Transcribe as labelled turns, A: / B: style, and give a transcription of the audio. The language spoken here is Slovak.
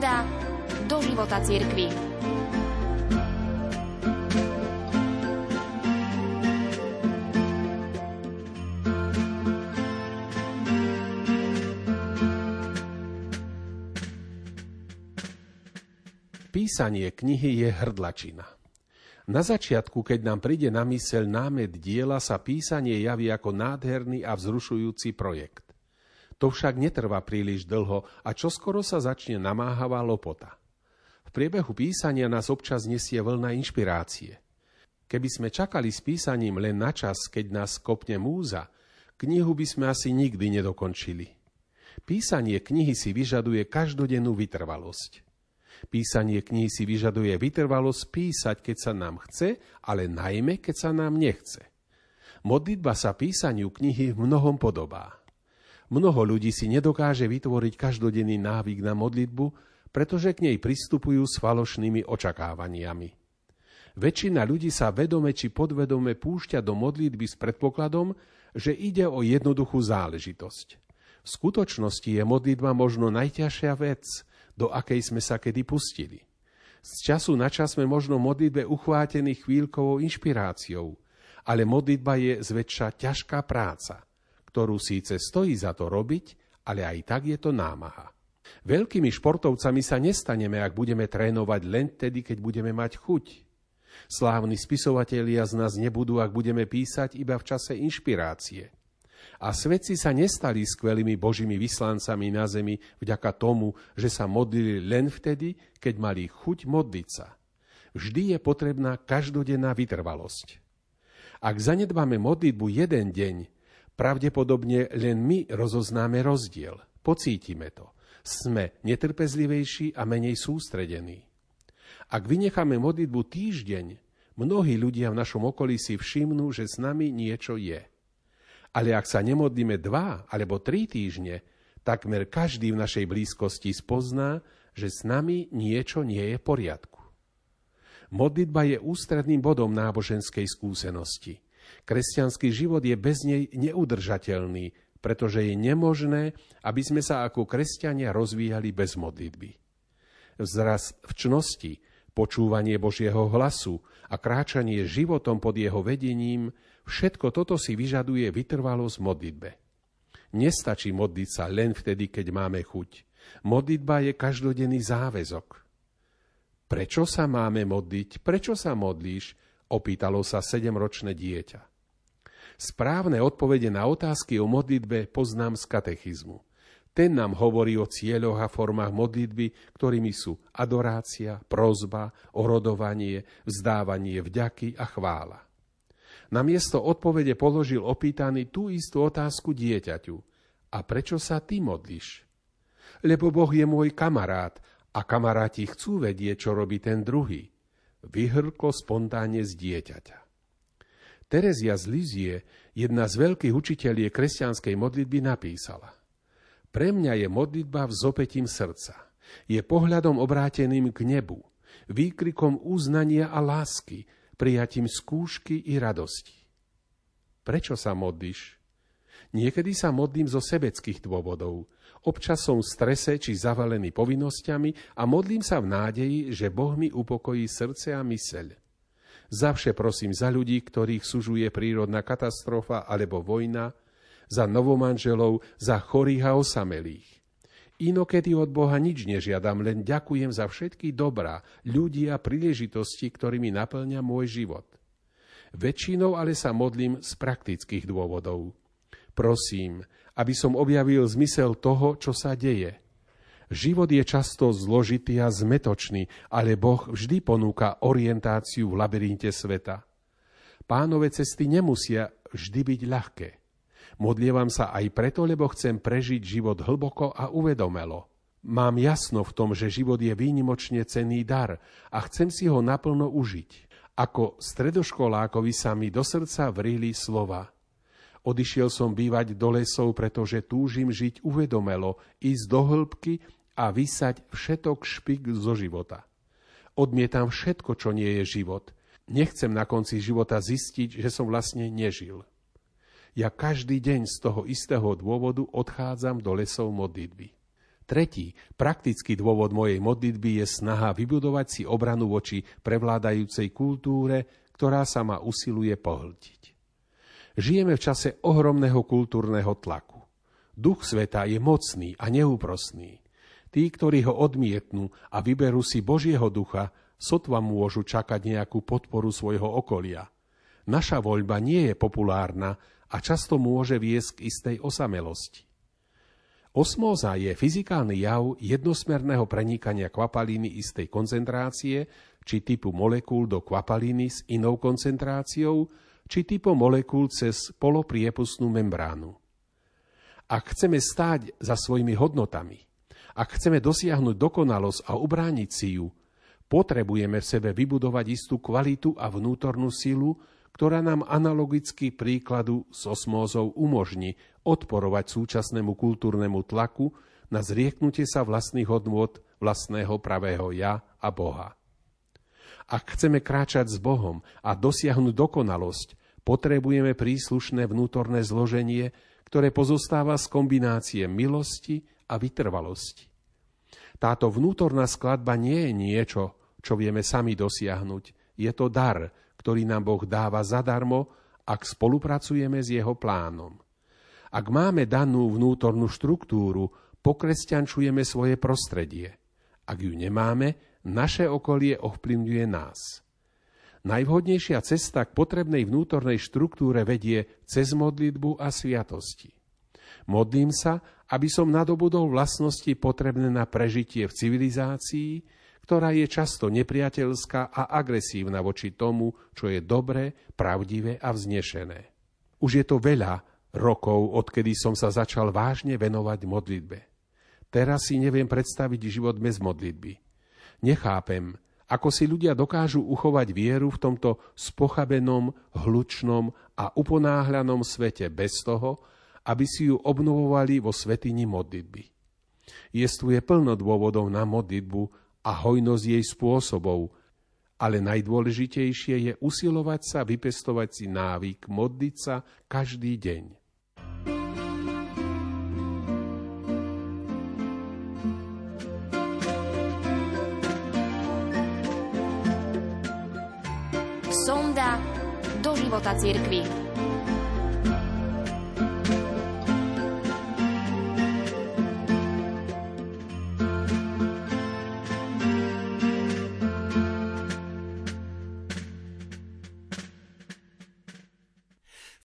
A: sonda do života cirkvi.
B: Písanie knihy je hrdlačina. Na začiatku, keď nám príde na myseľ námet diela, sa písanie javí ako nádherný a vzrušujúci projekt. To však netrvá príliš dlho a čoskoro sa začne namáhavá lopota. V priebehu písania nás občas nesie vlna inšpirácie. Keby sme čakali s písaním len na čas, keď nás kopne múza, knihu by sme asi nikdy nedokončili. Písanie knihy si vyžaduje každodennú vytrvalosť. Písanie knihy si vyžaduje vytrvalosť písať, keď sa nám chce, ale najmä, keď sa nám nechce. Modlitba sa písaniu knihy v mnohom podobá. Mnoho ľudí si nedokáže vytvoriť každodenný návyk na modlitbu, pretože k nej pristupujú s falošnými očakávaniami. Väčšina ľudí sa vedome či podvedome púšťa do modlitby s predpokladom, že ide o jednoduchú záležitosť. V skutočnosti je modlitba možno najťažšia vec, do akej sme sa kedy pustili. Z času na čas sme možno modlitbe uchvátení chvíľkovou inšpiráciou, ale modlitba je zväčša ťažká práca – ktorú síce stojí za to robiť, ale aj tak je to námaha. Veľkými športovcami sa nestaneme, ak budeme trénovať len tedy, keď budeme mať chuť. Slávni spisovatelia z nás nebudú, ak budeme písať iba v čase inšpirácie. A svetci sa nestali skvelými božími vyslancami na zemi vďaka tomu, že sa modlili len vtedy, keď mali chuť modliť sa. Vždy je potrebná každodenná vytrvalosť. Ak zanedbáme modlitbu jeden deň, Pravdepodobne len my rozoznáme rozdiel, pocítime to. Sme netrpezlivejší a menej sústredení. Ak vynecháme modlitbu týždeň, mnohí ľudia v našom okolí si všimnú, že s nami niečo je. Ale ak sa nemodlíme dva alebo tri týždne, takmer každý v našej blízkosti spozná, že s nami niečo nie je v poriadku. Modlitba je ústredným bodom náboženskej skúsenosti – Kresťanský život je bez nej neudržateľný, pretože je nemožné, aby sme sa ako kresťania rozvíjali bez modlitby. Vzraz v čnosti, počúvanie Božieho hlasu a kráčanie životom pod jeho vedením, všetko toto si vyžaduje vytrvalosť modlitbe. Nestačí modliť sa len vtedy, keď máme chuť. Modlitba je každodenný záväzok. Prečo sa máme modliť? Prečo sa modlíš? Opýtalo sa sedemročné dieťa. Správne odpovede na otázky o modlitbe poznám z katechizmu. Ten nám hovorí o cieľoch a formách modlitby, ktorými sú adorácia, prozba, orodovanie, vzdávanie vďaky a chvála. Na miesto odpovede položil opýtaný tú istú otázku dieťaťu. A prečo sa ty modlíš? Lebo Boh je môj kamarát a kamaráti chcú vedieť, čo robí ten druhý vyhrklo spontánne z dieťaťa. Terezia z Lizie, jedna z veľkých učiteľie kresťanskej modlitby, napísala Pre mňa je modlitba vzopetím srdca. Je pohľadom obráteným k nebu, výkrikom uznania a lásky, prijatím skúšky i radosti. Prečo sa modlíš? Niekedy sa modlím zo sebeckých dôvodov – Občas som v strese či zavalený povinnosťami a modlím sa v nádeji, že Boh mi upokojí srdce a myseľ. Zavše prosím za ľudí, ktorých sužuje prírodná katastrofa alebo vojna, za novomanželov, za chorých a osamelých. Inokedy od Boha nič nežiadam, len ďakujem za všetky dobrá, ľudí a príležitosti, ktorými naplňa môj život. Väčšinou ale sa modlím z praktických dôvodov. Prosím, aby som objavil zmysel toho, čo sa deje. Život je často zložitý a zmetočný, ale Boh vždy ponúka orientáciu v labyrinte sveta. Pánové cesty nemusia vždy byť ľahké. Modlievam sa aj preto, lebo chcem prežiť život hlboko a uvedomelo. Mám jasno v tom, že život je výnimočne cenný dar a chcem si ho naplno užiť. Ako stredoškolákovi sa mi do srdca vrili slova – Odišiel som bývať do lesov, pretože túžim žiť uvedomelo, ísť do hĺbky a vysať všetok špik zo života. Odmietam všetko, čo nie je život. Nechcem na konci života zistiť, že som vlastne nežil. Ja každý deň z toho istého dôvodu odchádzam do lesov modlitby. Tretí, praktický dôvod mojej modlitby je snaha vybudovať si obranu voči prevládajúcej kultúre, ktorá sa ma usiluje pohltiť. Žijeme v čase ohromného kultúrneho tlaku. Duch sveta je mocný a neúprosný. Tí, ktorí ho odmietnú a vyberú si Božieho ducha, sotva môžu čakať nejakú podporu svojho okolia. Naša voľba nie je populárna a často môže viesť k istej osamelosti. Osmóza je fyzikálny jav jednosmerného prenikania kvapalíny istej koncentrácie či typu molekúl do kvapalíny s inou koncentráciou, či typu molekúl cez polopriepustnú membránu. Ak chceme stáť za svojimi hodnotami, ak chceme dosiahnuť dokonalosť a ubrániť si ju, potrebujeme v sebe vybudovať istú kvalitu a vnútornú silu, ktorá nám analogicky príkladu s osmózou umožní odporovať súčasnému kultúrnemu tlaku na zrieknutie sa vlastných hodnôt vlastného pravého ja a Boha. Ak chceme kráčať s Bohom a dosiahnuť dokonalosť, potrebujeme príslušné vnútorné zloženie, ktoré pozostáva z kombinácie milosti a vytrvalosti. Táto vnútorná skladba nie je niečo, čo vieme sami dosiahnuť. Je to dar, ktorý nám Boh dáva zadarmo, ak spolupracujeme s jeho plánom. Ak máme danú vnútornú štruktúru, pokresťančujeme svoje prostredie. Ak ju nemáme, naše okolie ovplyvňuje nás. Najvhodnejšia cesta k potrebnej vnútornej štruktúre vedie cez modlitbu a sviatosti. Modlím sa, aby som nadobudol vlastnosti potrebné na prežitie v civilizácii, ktorá je často nepriateľská a agresívna voči tomu, čo je dobré, pravdivé a vznešené. Už je to veľa rokov, odkedy som sa začal vážne venovať modlitbe. Teraz si neviem predstaviť život bez modlitby. Nechápem, ako si ľudia dokážu uchovať vieru v tomto spochabenom, hlučnom a uponáhľanom svete bez toho, aby si ju obnovovali vo svetini modlitby. Jestuje plno dôvodov na modlitbu a hojnosť jej spôsobov, ale najdôležitejšie je usilovať sa vypestovať si návyk modliť sa každý deň.
A: Života cirkvi.